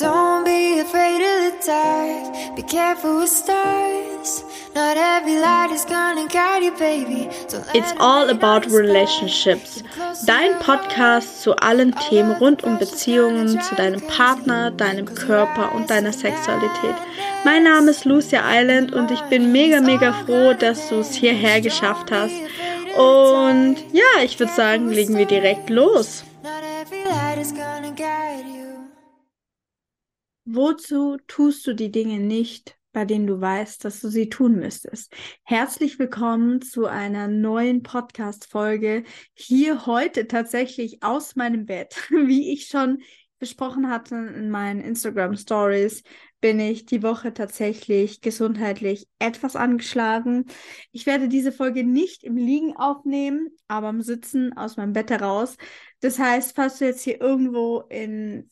Don't be afraid of the dark. Be careful with stars. Not every light is gonna guide you, baby. So It's all about relationships. Dein Podcast zu allen Themen rund um Beziehungen zu deinem Partner, deinem Körper und deiner Sexualität. Mein Name ist Lucia Island und ich bin mega, mega froh, dass du es hierher geschafft hast. Und ja, ich würde sagen, legen wir direkt los. Wozu tust du die Dinge nicht, bei denen du weißt, dass du sie tun müsstest? Herzlich willkommen zu einer neuen Podcast-Folge. Hier heute tatsächlich aus meinem Bett. Wie ich schon besprochen hatte in meinen Instagram Stories, bin ich die Woche tatsächlich gesundheitlich etwas angeschlagen. Ich werde diese Folge nicht im Liegen aufnehmen, aber im Sitzen aus meinem Bett heraus. Das heißt, falls du jetzt hier irgendwo in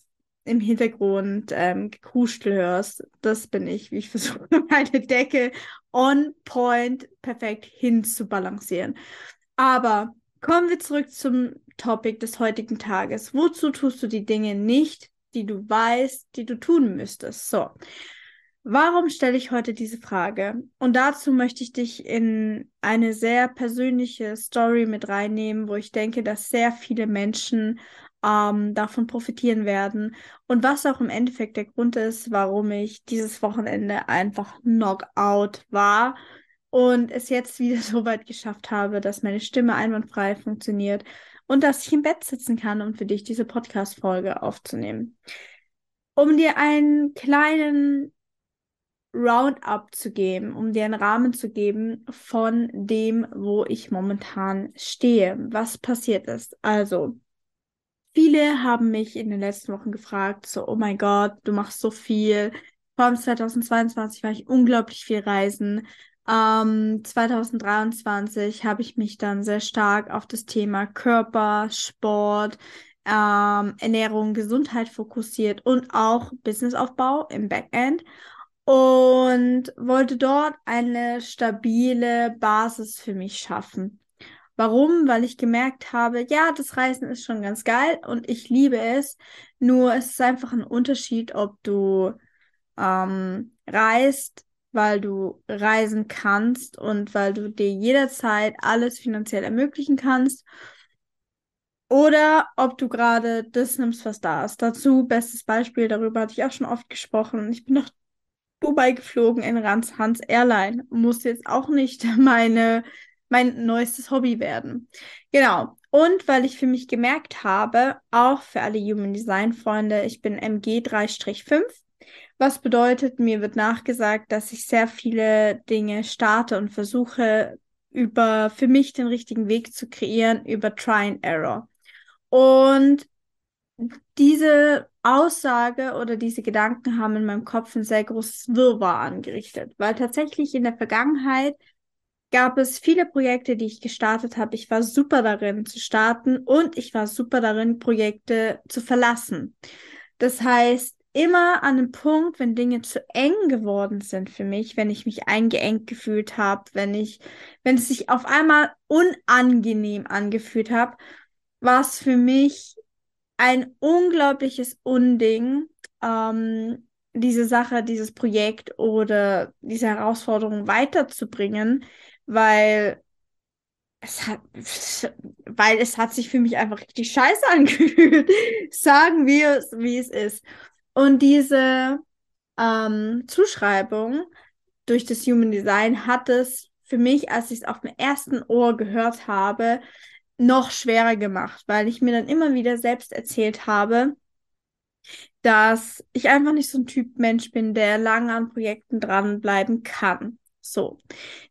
im Hintergrund ähm, Gekruschel hörst, das bin ich, wie ich versuche, meine Decke on point perfekt hinzubalancieren. Aber kommen wir zurück zum Topic des heutigen Tages. Wozu tust du die Dinge nicht, die du weißt, die du tun müsstest? So. Warum stelle ich heute diese Frage? Und dazu möchte ich dich in eine sehr persönliche Story mit reinnehmen, wo ich denke, dass sehr viele Menschen ähm, davon profitieren werden. Und was auch im Endeffekt der Grund ist, warum ich dieses Wochenende einfach Knockout war und es jetzt wieder so weit geschafft habe, dass meine Stimme einwandfrei funktioniert und dass ich im Bett sitzen kann, um für dich diese Podcast-Folge aufzunehmen. Um dir einen kleinen Roundup zu geben, um dir einen Rahmen zu geben von dem, wo ich momentan stehe, was passiert ist. Also, Viele haben mich in den letzten Wochen gefragt, so, oh mein Gott, du machst so viel. Vor allem 2022 war ich unglaublich viel reisen. Ähm, 2023 habe ich mich dann sehr stark auf das Thema Körper, Sport, ähm, Ernährung, Gesundheit fokussiert und auch Businessaufbau im Backend und wollte dort eine stabile Basis für mich schaffen. Warum? Weil ich gemerkt habe, ja, das Reisen ist schon ganz geil und ich liebe es. Nur es ist einfach ein Unterschied, ob du ähm, reist, weil du reisen kannst und weil du dir jederzeit alles finanziell ermöglichen kannst. Oder ob du gerade das nimmst, was da ist. Dazu, bestes Beispiel, darüber hatte ich auch schon oft gesprochen. Ich bin nach Dubai geflogen in Rans Hans Airline. Muss jetzt auch nicht meine mein neuestes Hobby werden. Genau. Und weil ich für mich gemerkt habe, auch für alle Human Design Freunde, ich bin MG 3-5, was bedeutet, mir wird nachgesagt, dass ich sehr viele Dinge starte und versuche, über für mich den richtigen Weg zu kreieren, über Try and Error. Und diese Aussage oder diese Gedanken haben in meinem Kopf ein sehr großes Wirrwarr angerichtet, weil tatsächlich in der Vergangenheit gab es viele Projekte, die ich gestartet habe. Ich war super darin zu starten und ich war super darin, Projekte zu verlassen. Das heißt, immer an einem Punkt, wenn Dinge zu eng geworden sind für mich, wenn ich mich eingeengt gefühlt habe, wenn ich, wenn es sich auf einmal unangenehm angefühlt habe, war es für mich ein unglaubliches Unding, ähm, diese Sache, dieses Projekt oder diese Herausforderung weiterzubringen, weil es hat, weil es hat sich für mich einfach richtig scheiße angefühlt. Sagen wir es, wie es ist. Und diese ähm, Zuschreibung durch das Human Design hat es für mich, als ich es auf dem ersten Ohr gehört habe, noch schwerer gemacht, weil ich mir dann immer wieder selbst erzählt habe, dass ich einfach nicht so ein Typ Mensch bin, der lange an Projekten dranbleiben kann. So.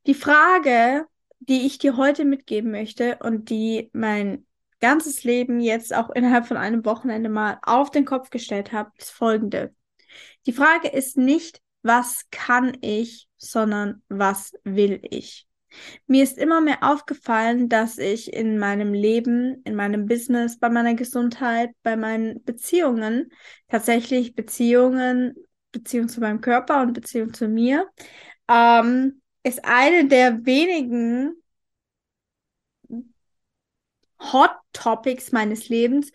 Die Frage, die ich dir heute mitgeben möchte und die mein ganzes Leben jetzt auch innerhalb von einem Wochenende mal auf den Kopf gestellt habe, ist folgende. Die Frage ist nicht, was kann ich, sondern was will ich? Mir ist immer mehr aufgefallen, dass ich in meinem Leben, in meinem Business, bei meiner Gesundheit, bei meinen Beziehungen, tatsächlich Beziehungen, Beziehung zu meinem Körper und Beziehung zu mir, ähm, ist eine der wenigen Hot Topics meines Lebens,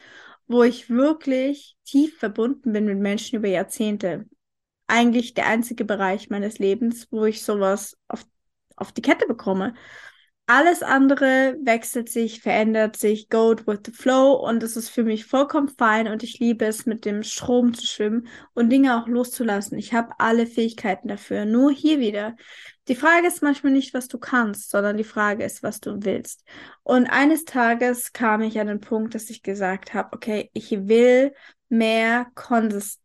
wo ich wirklich tief verbunden bin mit Menschen über Jahrzehnte. Eigentlich der einzige Bereich meines Lebens, wo ich sowas auf, auf die Kette bekomme. Alles andere wechselt sich, verändert sich, go with the flow und es ist für mich vollkommen fein und ich liebe es, mit dem Strom zu schwimmen und Dinge auch loszulassen. Ich habe alle Fähigkeiten dafür. Nur hier wieder. Die Frage ist manchmal nicht, was du kannst, sondern die Frage ist, was du willst. Und eines Tages kam ich an den Punkt, dass ich gesagt habe, okay, ich will mehr Konsistenz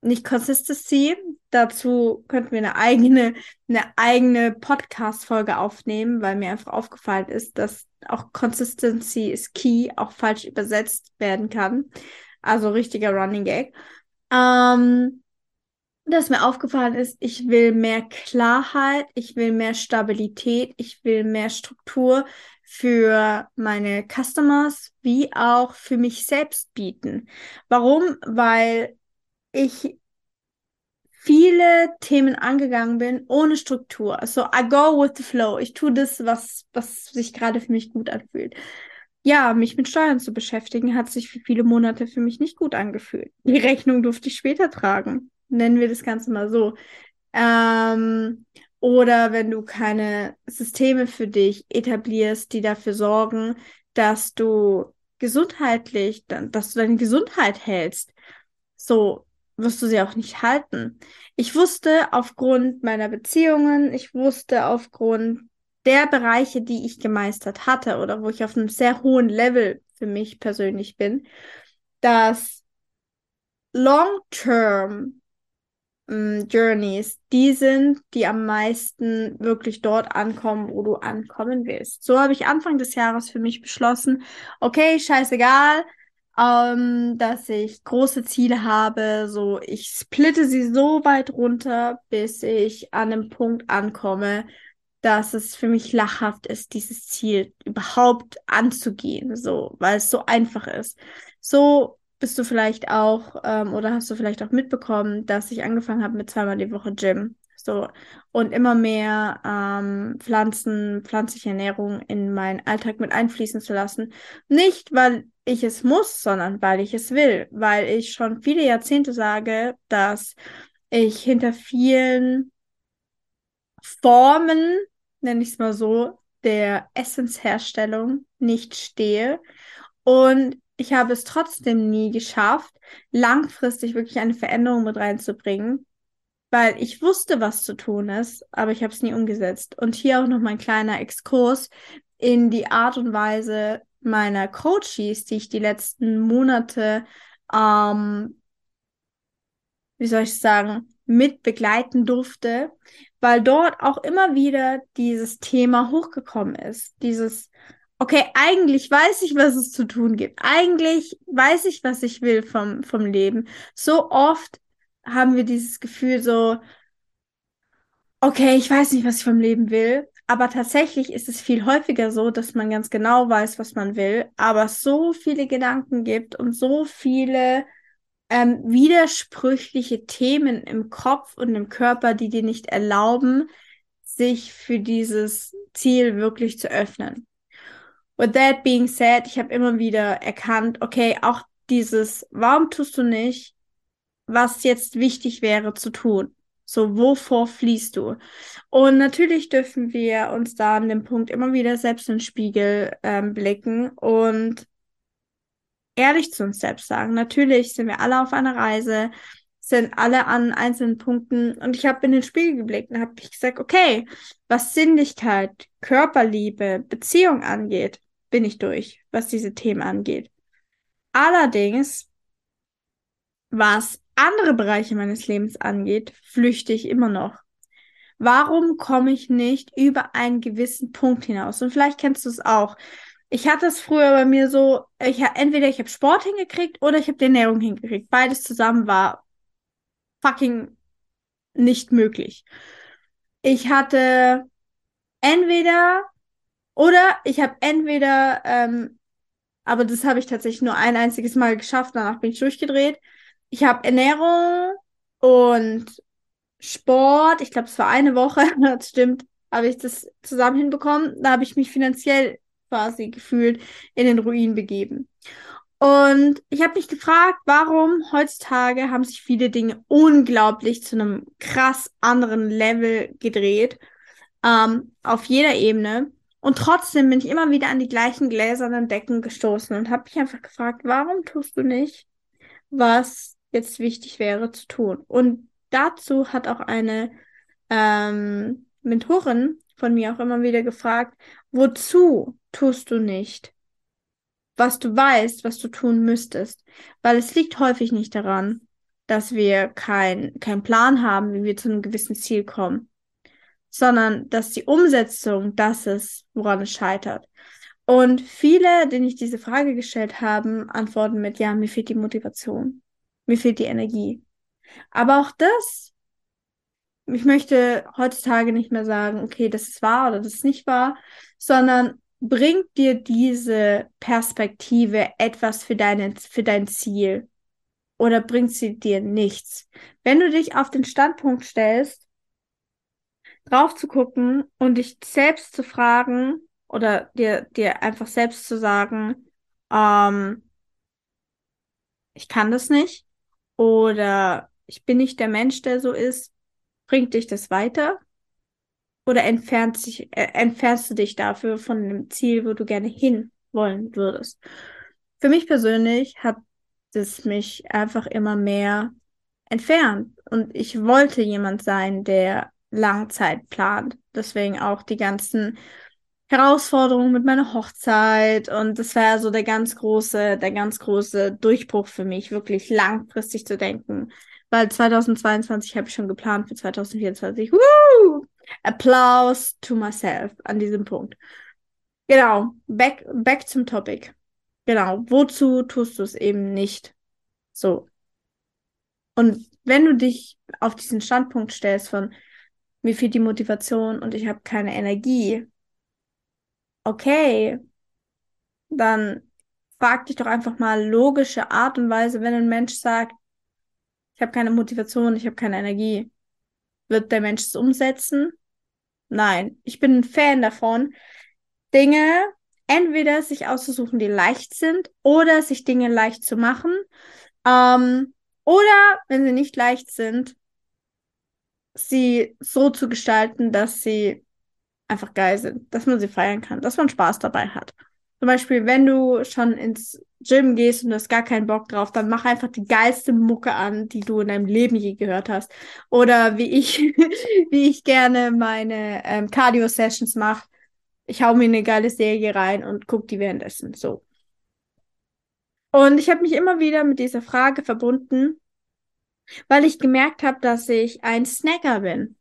nicht Consistency. Dazu könnten wir eine eigene, eine eigene Podcast-Folge aufnehmen, weil mir einfach aufgefallen ist, dass auch Consistency is key auch falsch übersetzt werden kann. Also richtiger Running Gag. Ähm, dass mir aufgefallen ist, ich will mehr Klarheit, ich will mehr Stabilität, ich will mehr Struktur für meine Customers wie auch für mich selbst bieten. Warum? Weil ich viele Themen angegangen bin ohne Struktur. So, I go with the flow. Ich tue das, was, was sich gerade für mich gut anfühlt. Ja, mich mit Steuern zu beschäftigen, hat sich für viele Monate für mich nicht gut angefühlt. Die Rechnung durfte ich später tragen. Nennen wir das Ganze mal so. Ähm, oder wenn du keine Systeme für dich etablierst, die dafür sorgen, dass du gesundheitlich, dass du deine Gesundheit hältst. So, wirst du sie auch nicht halten. Ich wusste aufgrund meiner Beziehungen, ich wusste aufgrund der Bereiche, die ich gemeistert hatte oder wo ich auf einem sehr hohen Level für mich persönlich bin, dass Long-Term mm, Journeys die sind, die am meisten wirklich dort ankommen, wo du ankommen willst. So habe ich Anfang des Jahres für mich beschlossen, okay, scheißegal, ähm, dass ich große Ziele habe. So, ich splitte sie so weit runter, bis ich an einem Punkt ankomme, dass es für mich lachhaft ist, dieses Ziel überhaupt anzugehen, so, weil es so einfach ist. So bist du vielleicht auch ähm, oder hast du vielleicht auch mitbekommen, dass ich angefangen habe mit zweimal die Woche Gym. So und immer mehr ähm, Pflanzen, pflanzliche Ernährung in meinen Alltag mit einfließen zu lassen. Nicht, weil ich es muss, sondern weil ich es will, weil ich schon viele Jahrzehnte sage, dass ich hinter vielen Formen, nenne ich es mal so, der Essensherstellung nicht stehe. Und ich habe es trotzdem nie geschafft, langfristig wirklich eine Veränderung mit reinzubringen, weil ich wusste, was zu tun ist, aber ich habe es nie umgesetzt. Und hier auch noch mein kleiner Exkurs in die Art und Weise meiner Coaches, die ich die letzten Monate, ähm, wie soll ich sagen, mit begleiten durfte, weil dort auch immer wieder dieses Thema hochgekommen ist. Dieses, okay, eigentlich weiß ich, was es zu tun gibt. Eigentlich weiß ich, was ich will vom, vom Leben. So oft haben wir dieses Gefühl so, okay, ich weiß nicht, was ich vom Leben will. Aber tatsächlich ist es viel häufiger so, dass man ganz genau weiß, was man will, aber so viele Gedanken gibt und so viele ähm, widersprüchliche Themen im Kopf und im Körper, die dir nicht erlauben, sich für dieses Ziel wirklich zu öffnen. With that being said, ich habe immer wieder erkannt, okay, auch dieses, warum tust du nicht, was jetzt wichtig wäre zu tun? So, wovor fließt du? Und natürlich dürfen wir uns da an dem Punkt immer wieder selbst in den Spiegel ähm, blicken und ehrlich zu uns selbst sagen. Natürlich sind wir alle auf einer Reise, sind alle an einzelnen Punkten und ich habe in den Spiegel geblickt und habe gesagt, okay, was Sinnlichkeit, Körperliebe, Beziehung angeht, bin ich durch, was diese Themen angeht. Allerdings, was andere Bereiche meines Lebens angeht, flüchte ich immer noch. Warum komme ich nicht über einen gewissen Punkt hinaus? Und vielleicht kennst du es auch. Ich hatte es früher bei mir so, ich entweder ich habe Sport hingekriegt oder ich habe die Ernährung hingekriegt. Beides zusammen war fucking nicht möglich. Ich hatte entweder oder ich habe entweder, ähm, aber das habe ich tatsächlich nur ein einziges Mal geschafft, danach bin ich durchgedreht ich habe Ernährung und Sport, ich glaube, es war eine Woche, das stimmt, habe ich das zusammen hinbekommen. Da habe ich mich finanziell quasi gefühlt in den Ruin begeben. Und ich habe mich gefragt, warum heutzutage haben sich viele Dinge unglaublich zu einem krass anderen Level gedreht, ähm, auf jeder Ebene. Und trotzdem bin ich immer wieder an die gleichen gläsernen Decken gestoßen und habe mich einfach gefragt, warum tust du nicht, was jetzt wichtig wäre zu tun? Und dazu hat auch eine ähm, Mentorin von mir auch immer wieder gefragt, wozu tust du nicht, was du weißt, was du tun müsstest? Weil es liegt häufig nicht daran, dass wir keinen kein Plan haben, wie wir zu einem gewissen Ziel kommen, sondern dass die Umsetzung das ist, woran es scheitert. Und viele, denen ich diese Frage gestellt habe, antworten mit, ja, mir fehlt die Motivation, mir fehlt die Energie. Aber auch das ich möchte heutzutage nicht mehr sagen, okay, das ist wahr oder das ist nicht wahr, sondern bringt dir diese Perspektive etwas für, deine, für dein Ziel oder bringt sie dir nichts? Wenn du dich auf den Standpunkt stellst, drauf zu gucken und dich selbst zu fragen oder dir, dir einfach selbst zu sagen, ähm, ich kann das nicht oder ich bin nicht der Mensch, der so ist, Bringt dich das weiter? Oder entfernt sich, äh, entfernst du dich dafür von dem Ziel, wo du gerne hin wollen würdest? Für mich persönlich hat es mich einfach immer mehr entfernt. Und ich wollte jemand sein, der Langzeit plant. Deswegen auch die ganzen Herausforderungen mit meiner Hochzeit. Und das war ja so der ganz große, der ganz große Durchbruch für mich, wirklich langfristig zu denken. Weil 2022 habe ich schon geplant für 2024. Woo! Applaus to myself an diesem Punkt. Genau, back, back zum Topic. Genau, wozu tust du es eben nicht? So. Und wenn du dich auf diesen Standpunkt stellst von mir fehlt die Motivation und ich habe keine Energie, okay, dann frag dich doch einfach mal logische Art und Weise, wenn ein Mensch sagt, ich habe keine Motivation, ich habe keine Energie. Wird der Mensch es umsetzen? Nein. Ich bin ein Fan davon, Dinge entweder sich auszusuchen, die leicht sind, oder sich Dinge leicht zu machen. Ähm, oder, wenn sie nicht leicht sind, sie so zu gestalten, dass sie einfach geil sind, dass man sie feiern kann, dass man Spaß dabei hat. Zum Beispiel, wenn du schon ins Gym gehst und du hast gar keinen Bock drauf, dann mach einfach die geilste Mucke an, die du in deinem Leben je gehört hast. Oder wie ich, wie ich gerne meine ähm, Cardio-Sessions mache. Ich hau mir eine geile Serie rein und guck die währenddessen. So. Und ich habe mich immer wieder mit dieser Frage verbunden, weil ich gemerkt habe, dass ich ein Snacker bin.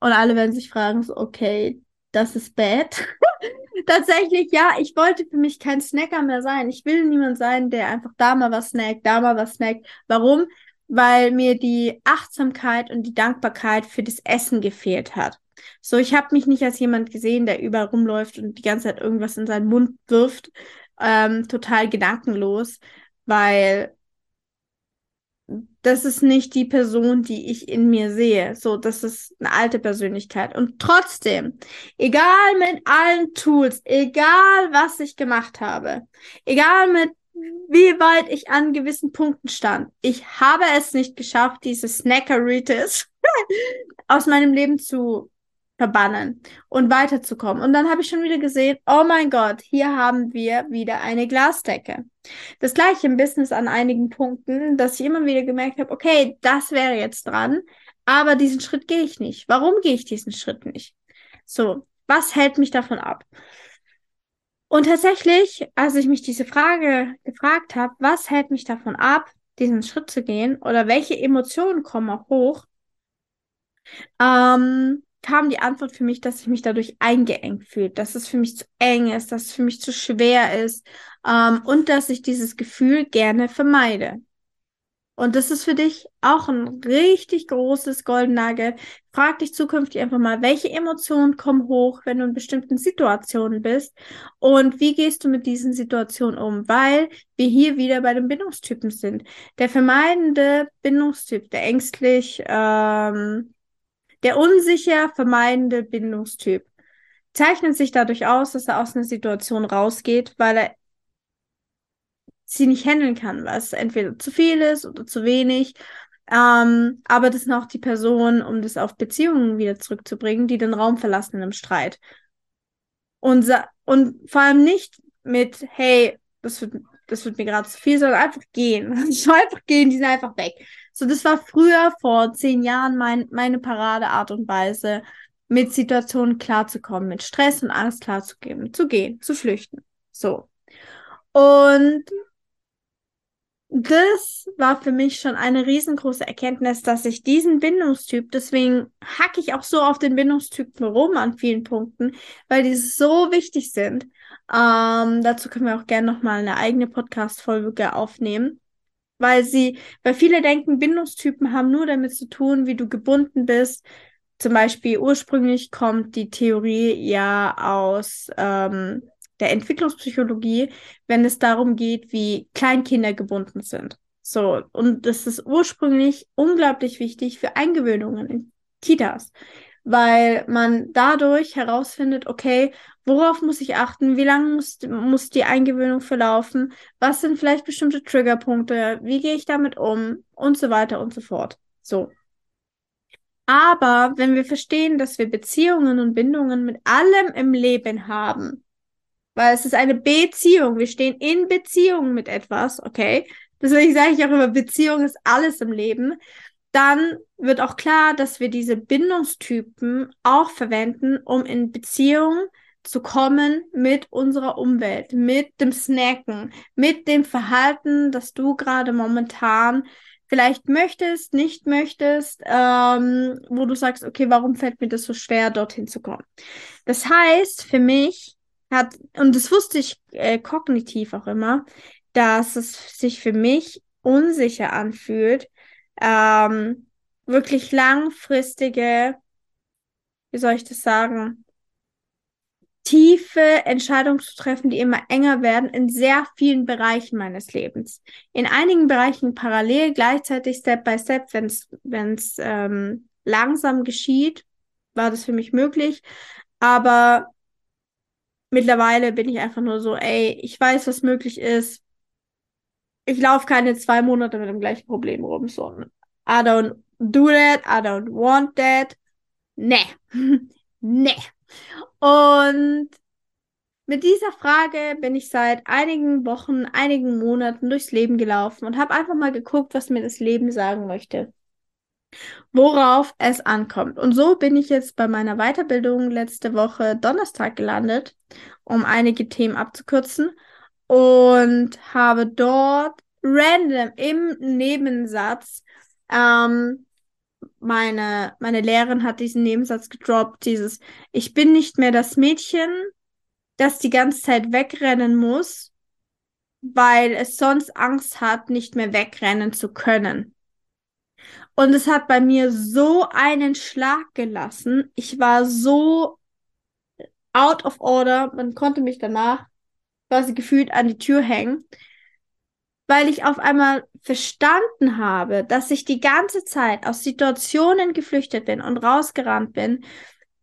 Und alle werden sich fragen, so, okay, das ist bad. Tatsächlich, ja, ich wollte für mich kein Snacker mehr sein. Ich will niemand sein, der einfach da mal was snackt, da mal was snackt. Warum? Weil mir die Achtsamkeit und die Dankbarkeit für das Essen gefehlt hat. So, ich habe mich nicht als jemand gesehen, der überall rumläuft und die ganze Zeit irgendwas in seinen Mund wirft, ähm, total gedankenlos, weil das ist nicht die Person, die ich in mir sehe. So, das ist eine alte Persönlichkeit. Und trotzdem, egal mit allen Tools, egal was ich gemacht habe, egal mit wie weit ich an gewissen Punkten stand, ich habe es nicht geschafft, diese Snackeritis aus meinem Leben zu verbannen und weiterzukommen. Und dann habe ich schon wieder gesehen, oh mein Gott, hier haben wir wieder eine Glasdecke. Das gleiche im Business an einigen Punkten, dass ich immer wieder gemerkt habe, okay, das wäre jetzt dran, aber diesen Schritt gehe ich nicht. Warum gehe ich diesen Schritt nicht? So, was hält mich davon ab? Und tatsächlich, als ich mich diese Frage gefragt habe, was hält mich davon ab, diesen Schritt zu gehen oder welche Emotionen kommen auch hoch, ähm, kam die Antwort für mich, dass ich mich dadurch eingeengt fühle, dass es für mich zu eng ist, dass es für mich zu schwer ist ähm, und dass ich dieses Gefühl gerne vermeide. Und das ist für dich auch ein richtig großes Golden Nugget. Frag dich zukünftig einfach mal, welche Emotionen kommen hoch, wenn du in bestimmten Situationen bist und wie gehst du mit diesen Situationen um, weil wir hier wieder bei den Bindungstypen sind. Der vermeidende Bindungstyp, der ängstlich ähm, der unsicher vermeidende Bindungstyp zeichnet sich dadurch aus, dass er aus einer Situation rausgeht, weil er sie nicht handeln kann, was entweder zu viel ist oder zu wenig. Ähm, aber das sind auch die Personen, um das auf Beziehungen wieder zurückzubringen, die den Raum verlassen in einem Streit. Und, und vor allem nicht mit, hey, das wird, das wird mir gerade zu viel, sondern einfach gehen. Soll einfach gehen, die sind einfach weg. So, das war früher vor zehn Jahren mein, meine Paradeart und Weise, mit Situationen klarzukommen, mit Stress und Angst klarzugeben, zu gehen, zu flüchten. So. Und das war für mich schon eine riesengroße Erkenntnis, dass ich diesen Bindungstyp, deswegen hacke ich auch so auf den Bindungstyp rum an vielen Punkten, weil die so wichtig sind. Ähm, dazu können wir auch gerne nochmal eine eigene Podcast-Folge aufnehmen. Weil sie, weil viele denken, Bindungstypen haben nur damit zu tun, wie du gebunden bist. Zum Beispiel ursprünglich kommt die Theorie ja aus ähm, der Entwicklungspsychologie, wenn es darum geht, wie Kleinkinder gebunden sind. So, und das ist ursprünglich unglaublich wichtig für Eingewöhnungen in Kitas, weil man dadurch herausfindet, okay, worauf muss ich achten, wie lange muss, muss die Eingewöhnung verlaufen, was sind vielleicht bestimmte Triggerpunkte, wie gehe ich damit um und so weiter und so fort. So. Aber wenn wir verstehen, dass wir Beziehungen und Bindungen mit allem im Leben haben, weil es ist eine Beziehung. Wir stehen in Beziehung mit etwas, okay? Deswegen sage ich auch immer, Beziehung ist alles im Leben. Dann wird auch klar, dass wir diese Bindungstypen auch verwenden, um in Beziehung zu kommen mit unserer Umwelt, mit dem Snacken, mit dem Verhalten, das du gerade momentan vielleicht möchtest, nicht möchtest, ähm, wo du sagst, okay, warum fällt mir das so schwer, dorthin zu kommen? Das heißt, für mich hat, und das wusste ich äh, kognitiv auch immer, dass es sich für mich unsicher anfühlt, ähm, wirklich langfristige, wie soll ich das sagen, tiefe Entscheidungen zu treffen, die immer enger werden in sehr vielen Bereichen meines Lebens. In einigen Bereichen parallel, gleichzeitig Step by Step, wenn es wenn es ähm, langsam geschieht, war das für mich möglich. Aber Mittlerweile bin ich einfach nur so, ey, ich weiß, was möglich ist. Ich laufe keine zwei Monate mit dem gleichen Problem rum. So, I don't do that, I don't want that. Nee. nee. Und mit dieser Frage bin ich seit einigen Wochen, einigen Monaten durchs Leben gelaufen und habe einfach mal geguckt, was mir das Leben sagen möchte worauf es ankommt. Und so bin ich jetzt bei meiner Weiterbildung letzte Woche Donnerstag gelandet, um einige Themen abzukürzen und habe dort random im Nebensatz ähm, meine, meine Lehrerin hat diesen Nebensatz gedroppt, dieses Ich bin nicht mehr das Mädchen, das die ganze Zeit wegrennen muss, weil es sonst Angst hat, nicht mehr wegrennen zu können. Und es hat bei mir so einen Schlag gelassen. Ich war so out of order. Man konnte mich danach quasi gefühlt an die Tür hängen, weil ich auf einmal verstanden habe, dass ich die ganze Zeit aus Situationen geflüchtet bin und rausgerannt bin.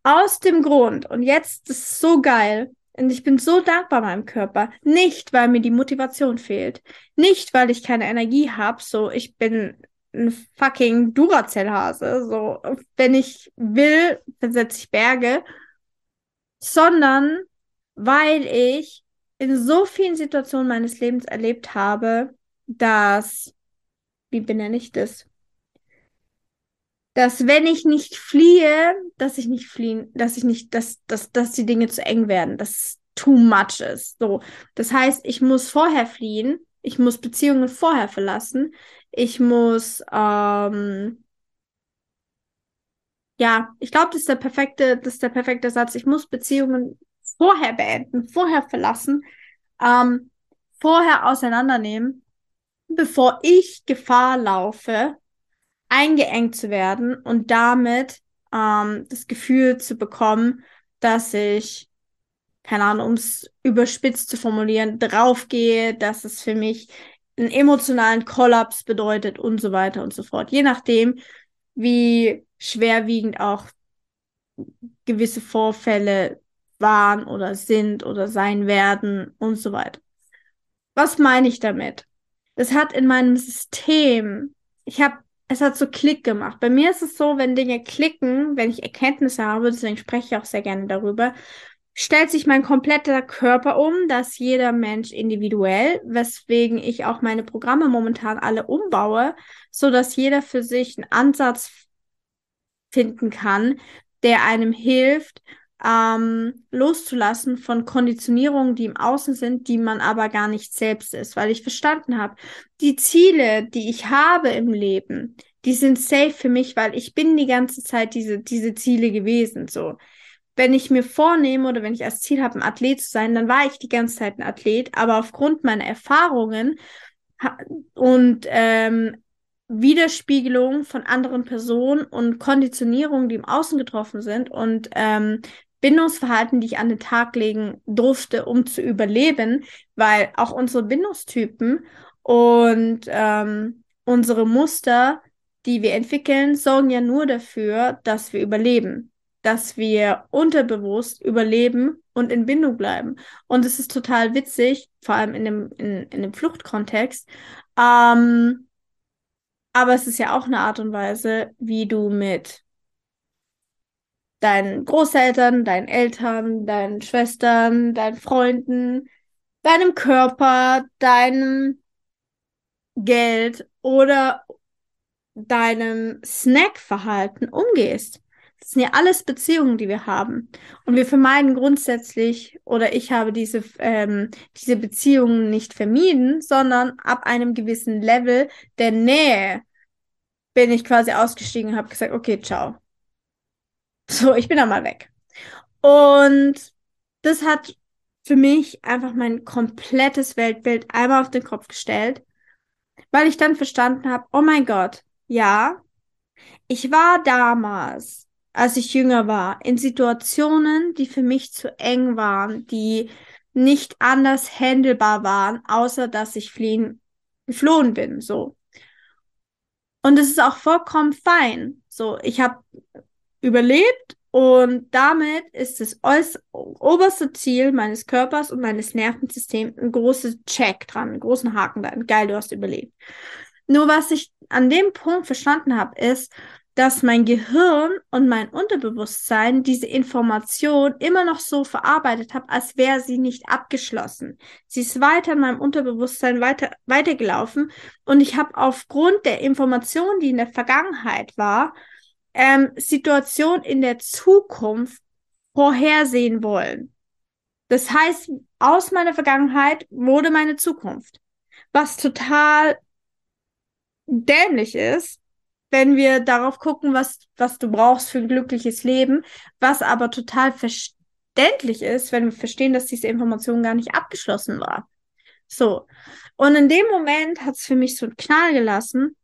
Aus dem Grund, und jetzt ist es so geil, und ich bin so dankbar meinem Körper. Nicht, weil mir die Motivation fehlt. Nicht, weil ich keine Energie habe. So, ich bin ein fucking Duracell-Hase. So, wenn ich will, versetze ich Berge. Sondern weil ich in so vielen Situationen meines Lebens erlebt habe, dass, wie benenne ich das? Dass wenn ich nicht fliehe, dass ich nicht fliehen, dass ich nicht, dass, dass, dass die Dinge zu eng werden, dass too much ist. So. Das heißt, ich muss vorher fliehen, ich muss Beziehungen vorher verlassen, ich muss, ähm, ja, ich glaube, das ist der perfekte, das ist der perfekte Satz. Ich muss Beziehungen vorher beenden, vorher verlassen, ähm, vorher auseinandernehmen, bevor ich Gefahr laufe, eingeengt zu werden und damit ähm, das Gefühl zu bekommen, dass ich, keine Ahnung, um es überspitzt zu formulieren, draufgehe, dass es für mich einen emotionalen Kollaps bedeutet und so weiter und so fort. Je nachdem, wie schwerwiegend auch gewisse Vorfälle waren oder sind oder sein werden und so weiter. was meine ich damit? Das hat in meinem System, ich habe, es hat so Klick gemacht. Bei mir ist es so, wenn Dinge klicken, wenn ich Erkenntnisse habe, deswegen spreche ich auch sehr gerne darüber, stellt sich mein kompletter Körper um, dass jeder Mensch individuell, weswegen ich auch meine Programme momentan alle umbaue, so dass jeder für sich einen Ansatz finden kann, der einem hilft, ähm, loszulassen von Konditionierungen, die im Außen sind, die man aber gar nicht selbst ist, weil ich verstanden habe, die Ziele, die ich habe im Leben, die sind safe für mich, weil ich bin die ganze Zeit diese, diese Ziele gewesen, so. Wenn ich mir vornehme oder wenn ich als Ziel habe, ein Athlet zu sein, dann war ich die ganze Zeit ein Athlet, aber aufgrund meiner Erfahrungen und ähm, Widerspiegelung von anderen Personen und Konditionierungen, die im Außen getroffen sind und ähm, Bindungsverhalten, die ich an den Tag legen durfte, um zu überleben, weil auch unsere Bindungstypen und ähm, unsere Muster, die wir entwickeln, sorgen ja nur dafür, dass wir überleben, dass wir unterbewusst überleben und in Bindung bleiben. Und es ist total witzig, vor allem in dem, in, in dem Fluchtkontext. Ähm, aber es ist ja auch eine Art und Weise, wie du mit deinen Großeltern, deinen Eltern, deinen Schwestern, deinen Freunden, deinem Körper, deinem Geld oder deinem Snackverhalten umgehst. Das sind ja alles Beziehungen, die wir haben. Und wir vermeiden grundsätzlich, oder ich habe diese, ähm, diese Beziehungen nicht vermieden, sondern ab einem gewissen Level der Nähe bin ich quasi ausgestiegen und habe gesagt, okay, ciao. So, ich bin da mal weg. Und das hat für mich einfach mein komplettes Weltbild einmal auf den Kopf gestellt, weil ich dann verstanden habe, oh mein Gott, ja, ich war damals, als ich jünger war, in Situationen, die für mich zu eng waren, die nicht anders handelbar waren, außer dass ich fliehen, geflohen bin, so. Und es ist auch vollkommen fein. So, ich habe überlebt und damit ist das oberste Ziel meines Körpers und meines Nervensystems ein großes Check dran, einen großen Haken dran. Geil, du hast überlebt. Nur was ich an dem Punkt verstanden habe, ist, dass mein Gehirn und mein Unterbewusstsein diese Information immer noch so verarbeitet hat, als wäre sie nicht abgeschlossen. Sie ist weiter in meinem Unterbewusstsein weiter, weitergelaufen und ich habe aufgrund der Information, die in der Vergangenheit war, ähm, Situation in der Zukunft vorhersehen wollen. Das heißt, aus meiner Vergangenheit wurde meine Zukunft. Was total dämlich ist, wenn wir darauf gucken, was, was du brauchst für ein glückliches Leben, was aber total verständlich ist, wenn wir verstehen, dass diese Information gar nicht abgeschlossen war. So. Und in dem Moment hat es für mich so einen Knall gelassen.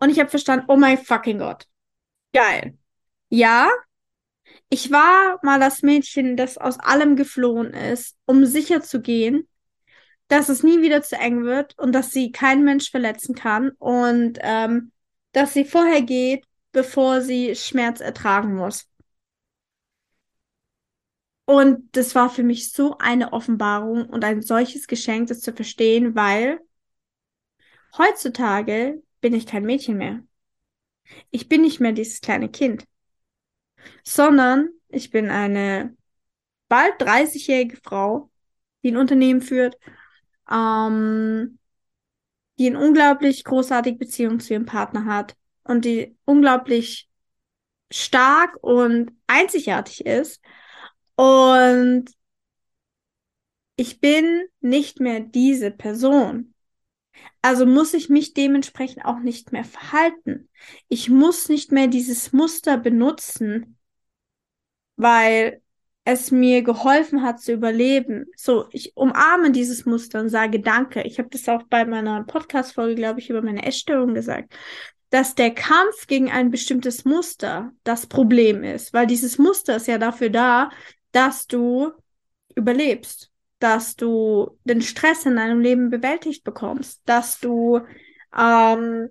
Und ich habe verstanden, oh mein fucking Gott. Geil. Ja, ich war mal das Mädchen, das aus allem geflohen ist, um sicher zu gehen, dass es nie wieder zu eng wird und dass sie kein Mensch verletzen kann und ähm, dass sie vorher geht, bevor sie Schmerz ertragen muss. Und das war für mich so eine Offenbarung und ein solches Geschenk, das zu verstehen, weil heutzutage bin ich kein Mädchen mehr. Ich bin nicht mehr dieses kleine Kind, sondern ich bin eine bald 30-jährige Frau, die ein Unternehmen führt, ähm, die eine unglaublich großartige Beziehung zu ihrem Partner hat und die unglaublich stark und einzigartig ist. Und ich bin nicht mehr diese Person. Also muss ich mich dementsprechend auch nicht mehr verhalten. Ich muss nicht mehr dieses Muster benutzen, weil es mir geholfen hat zu überleben. So, ich umarme dieses Muster und sage Danke. Ich habe das auch bei meiner Podcast-Folge, glaube ich, über meine Essstörung gesagt, dass der Kampf gegen ein bestimmtes Muster das Problem ist, weil dieses Muster ist ja dafür da, dass du überlebst dass du den Stress in deinem Leben bewältigt bekommst, dass du, ähm,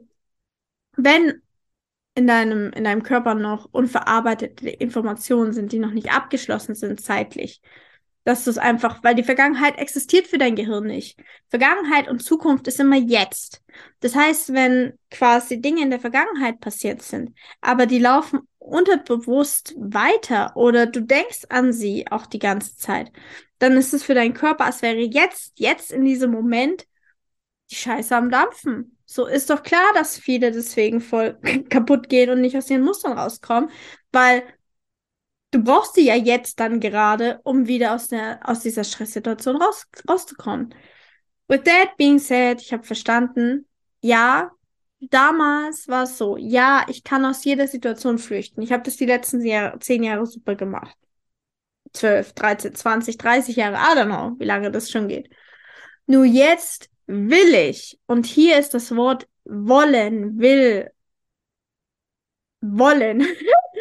wenn in deinem, in deinem Körper noch unverarbeitete Informationen sind, die noch nicht abgeschlossen sind zeitlich, Dass du es einfach, weil die Vergangenheit existiert für dein Gehirn nicht. Vergangenheit und Zukunft ist immer jetzt. Das heißt, wenn quasi Dinge in der Vergangenheit passiert sind, aber die laufen unterbewusst weiter oder du denkst an sie auch die ganze Zeit, dann ist es für deinen Körper, als wäre jetzt, jetzt in diesem Moment die Scheiße am Dampfen. So ist doch klar, dass viele deswegen voll kaputt gehen und nicht aus ihren Mustern rauskommen, weil du brauchst sie ja jetzt dann gerade, um wieder aus, der, aus dieser Stresssituation raus, rauszukommen. With that being said, ich habe verstanden, ja, damals war es so, ja, ich kann aus jeder Situation flüchten. Ich habe das die letzten Jahr, zehn Jahre super gemacht. 12, 13, 20, 30 Jahre, I don't know, wie lange das schon geht. Nur jetzt will ich, und hier ist das Wort wollen, will, wollen,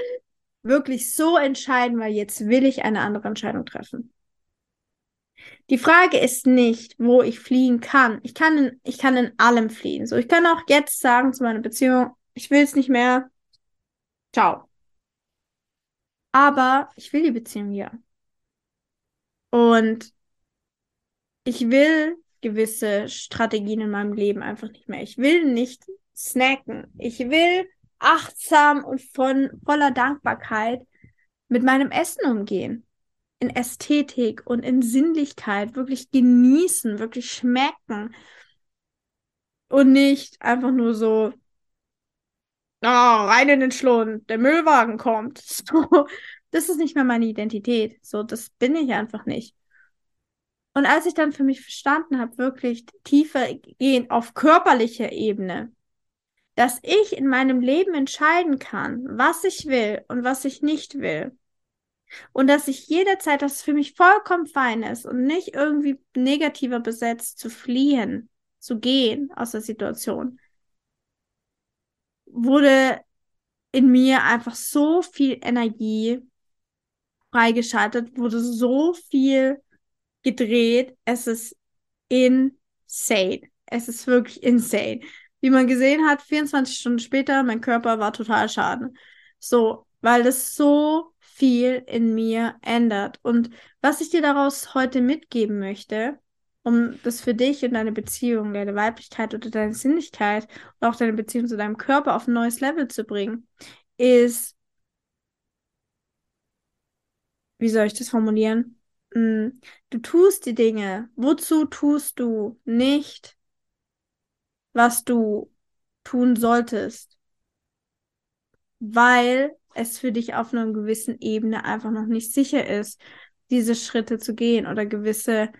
wirklich so entscheiden, weil jetzt will ich eine andere Entscheidung treffen. Die Frage ist nicht, wo ich fliehen kann. Ich kann in, ich kann in allem fliehen. So, ich kann auch jetzt sagen zu meiner Beziehung, ich will es nicht mehr. Ciao. Aber ich will die Beziehung ja. Und ich will gewisse Strategien in meinem Leben einfach nicht mehr. Ich will nicht snacken. Ich will achtsam und von voller Dankbarkeit mit meinem Essen umgehen. In Ästhetik und in Sinnlichkeit wirklich genießen, wirklich schmecken. Und nicht einfach nur so, oh, rein in den Schlund, der Müllwagen kommt. So, das ist nicht mehr meine Identität. So, das bin ich einfach nicht. Und als ich dann für mich verstanden habe, wirklich tiefer gehen auf körperlicher Ebene, dass ich in meinem Leben entscheiden kann, was ich will und was ich nicht will. Und dass ich jederzeit, dass es für mich vollkommen fein ist und nicht irgendwie negativer besetzt zu fliehen, zu gehen aus der Situation, wurde in mir einfach so viel Energie freigeschaltet, wurde so viel gedreht. Es ist insane. Es ist wirklich insane wie man gesehen hat, 24 Stunden später, mein Körper war total schaden. So, weil das so viel in mir ändert. Und was ich dir daraus heute mitgeben möchte, um das für dich und deine Beziehung, deine Weiblichkeit oder deine Sinnlichkeit und auch deine Beziehung zu deinem Körper auf ein neues Level zu bringen, ist, wie soll ich das formulieren? Hm, du tust die Dinge. Wozu tust du nicht was du tun solltest, weil es für dich auf einer gewissen Ebene einfach noch nicht sicher ist, diese Schritte zu gehen oder gewisse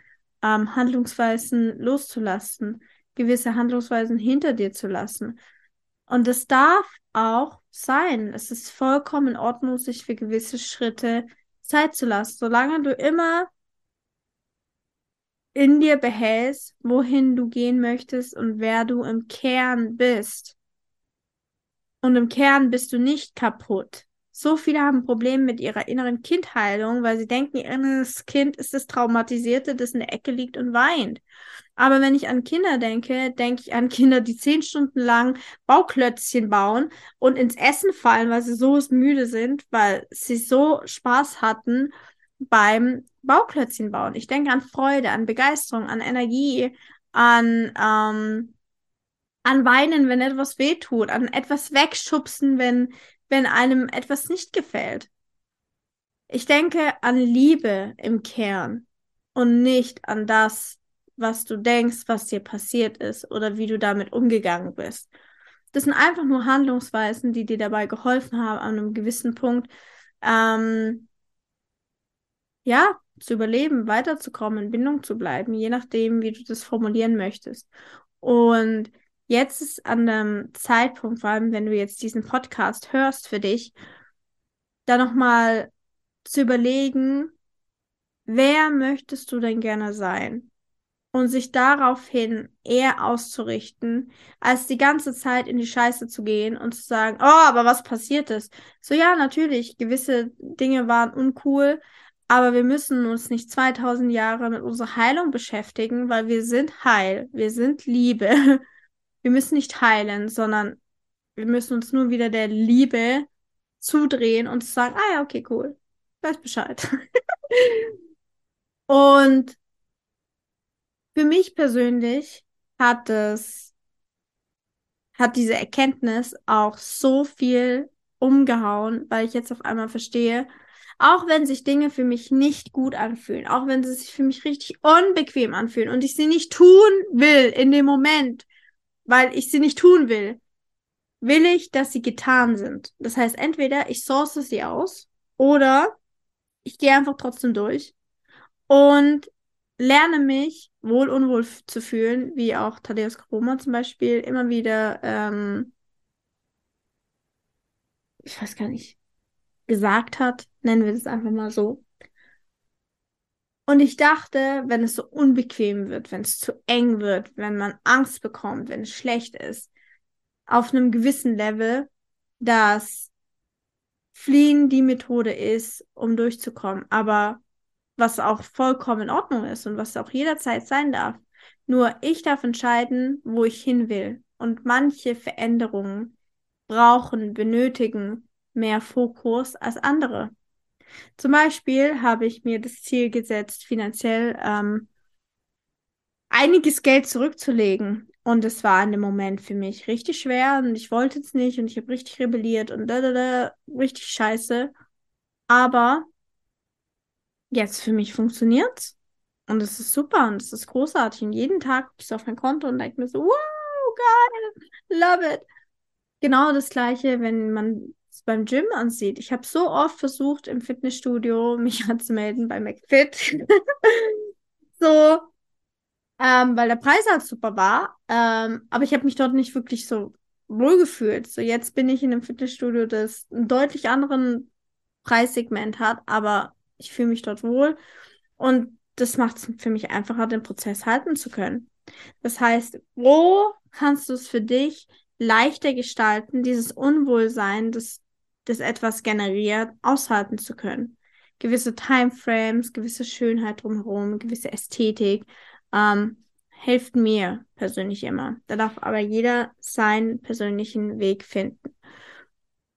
ähm, Handlungsweisen loszulassen, gewisse Handlungsweisen hinter dir zu lassen. Und es darf auch sein. Es ist vollkommen in Ordnung, sich für gewisse Schritte Zeit zu lassen, solange du immer in dir behältst, wohin du gehen möchtest und wer du im Kern bist. Und im Kern bist du nicht kaputt. So viele haben Probleme mit ihrer inneren Kindheilung, weil sie denken, ihr inneres Kind ist das Traumatisierte, das in der Ecke liegt und weint. Aber wenn ich an Kinder denke, denke ich an Kinder, die zehn Stunden lang Bauklötzchen bauen und ins Essen fallen, weil sie so müde sind, weil sie so Spaß hatten beim Bauklötzchen bauen. Ich denke an Freude, an Begeisterung, an Energie, an, ähm, an Weinen, wenn etwas wehtut, an etwas wegschubsen, wenn, wenn einem etwas nicht gefällt. Ich denke an Liebe im Kern und nicht an das, was du denkst, was dir passiert ist oder wie du damit umgegangen bist. Das sind einfach nur Handlungsweisen, die dir dabei geholfen haben, an einem gewissen Punkt ähm, ja, zu überleben, weiterzukommen, in Bindung zu bleiben, je nachdem, wie du das formulieren möchtest. Und jetzt ist an dem Zeitpunkt, vor allem wenn du jetzt diesen Podcast hörst für dich, da nochmal zu überlegen, wer möchtest du denn gerne sein? Und sich daraufhin eher auszurichten, als die ganze Zeit in die Scheiße zu gehen und zu sagen, oh, aber was passiert ist? So ja, natürlich, gewisse Dinge waren uncool, aber wir müssen uns nicht 2000 Jahre mit unserer Heilung beschäftigen, weil wir sind heil, wir sind Liebe. Wir müssen nicht heilen, sondern wir müssen uns nur wieder der Liebe zudrehen und sagen, ah ja, okay, cool. Weiß Bescheid. Und für mich persönlich hat es, hat diese Erkenntnis auch so viel umgehauen, weil ich jetzt auf einmal verstehe, auch wenn sich Dinge für mich nicht gut anfühlen, auch wenn sie sich für mich richtig unbequem anfühlen und ich sie nicht tun will in dem Moment, weil ich sie nicht tun will, will ich, dass sie getan sind. Das heißt, entweder ich source sie aus oder ich gehe einfach trotzdem durch und lerne mich wohl unwohl zu fühlen, wie auch Thaddeus Kroma zum Beispiel immer wieder, ähm, ich weiß gar nicht, gesagt hat, nennen wir das einfach mal so. Und ich dachte, wenn es so unbequem wird, wenn es zu eng wird, wenn man Angst bekommt, wenn es schlecht ist, auf einem gewissen Level, dass Fliehen die Methode ist, um durchzukommen. Aber was auch vollkommen in Ordnung ist und was auch jederzeit sein darf. Nur ich darf entscheiden, wo ich hin will. Und manche Veränderungen brauchen, benötigen mehr Fokus als andere. Zum Beispiel habe ich mir das Ziel gesetzt, finanziell ähm, einiges Geld zurückzulegen. Und es war in dem Moment für mich richtig schwer und ich wollte es nicht und ich habe richtig rebelliert und da, da, da, richtig scheiße. Aber jetzt für mich funktioniert und es ist super und es ist großartig. Und jeden Tag gucke ich auf mein Konto und denke mir so, wow, geil, love it. Genau das gleiche, wenn man beim Gym ansieht. Ich habe so oft versucht, im Fitnessstudio mich anzumelden bei McFit. so, ähm, weil der Preis halt super war. Ähm, aber ich habe mich dort nicht wirklich so wohl gefühlt. So, jetzt bin ich in einem Fitnessstudio, das einen deutlich anderen Preissegment hat, aber ich fühle mich dort wohl und das macht es für mich einfacher, den Prozess halten zu können. Das heißt, wo kannst du es für dich leichter gestalten, dieses Unwohlsein, das, das etwas generiert, aushalten zu können? Gewisse Timeframes, gewisse Schönheit drumherum, gewisse Ästhetik, ähm, hilft mir persönlich immer. Da darf aber jeder seinen persönlichen Weg finden.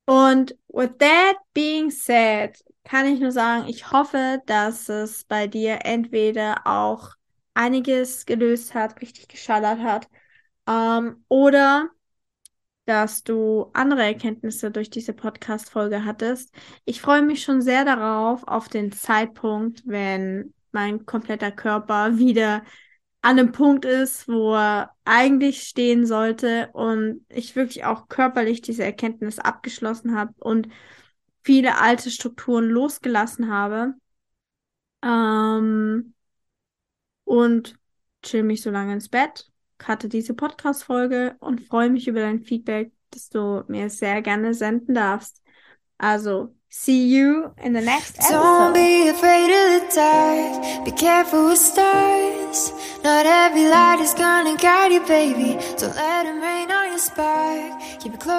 Und with that being said, kann ich nur sagen, ich hoffe, dass es bei dir entweder auch einiges gelöst hat, richtig geschallert hat, ähm, oder dass du andere Erkenntnisse durch diese Podcast-Folge hattest. Ich freue mich schon sehr darauf, auf den Zeitpunkt, wenn mein kompletter Körper wieder an einem Punkt ist, wo er eigentlich stehen sollte und ich wirklich auch körperlich diese Erkenntnis abgeschlossen habe und viele alte Strukturen losgelassen habe. Ähm, und chill mich so lange ins Bett, cutte diese Podcast-Folge und freue mich über dein Feedback, das du mir sehr gerne senden darfst. Also, see you in the next episode. Don't be afraid of the dark. Be careful with stars. Not every light is gonna guide you, baby. Don't let them rain on your spark. Keep it close.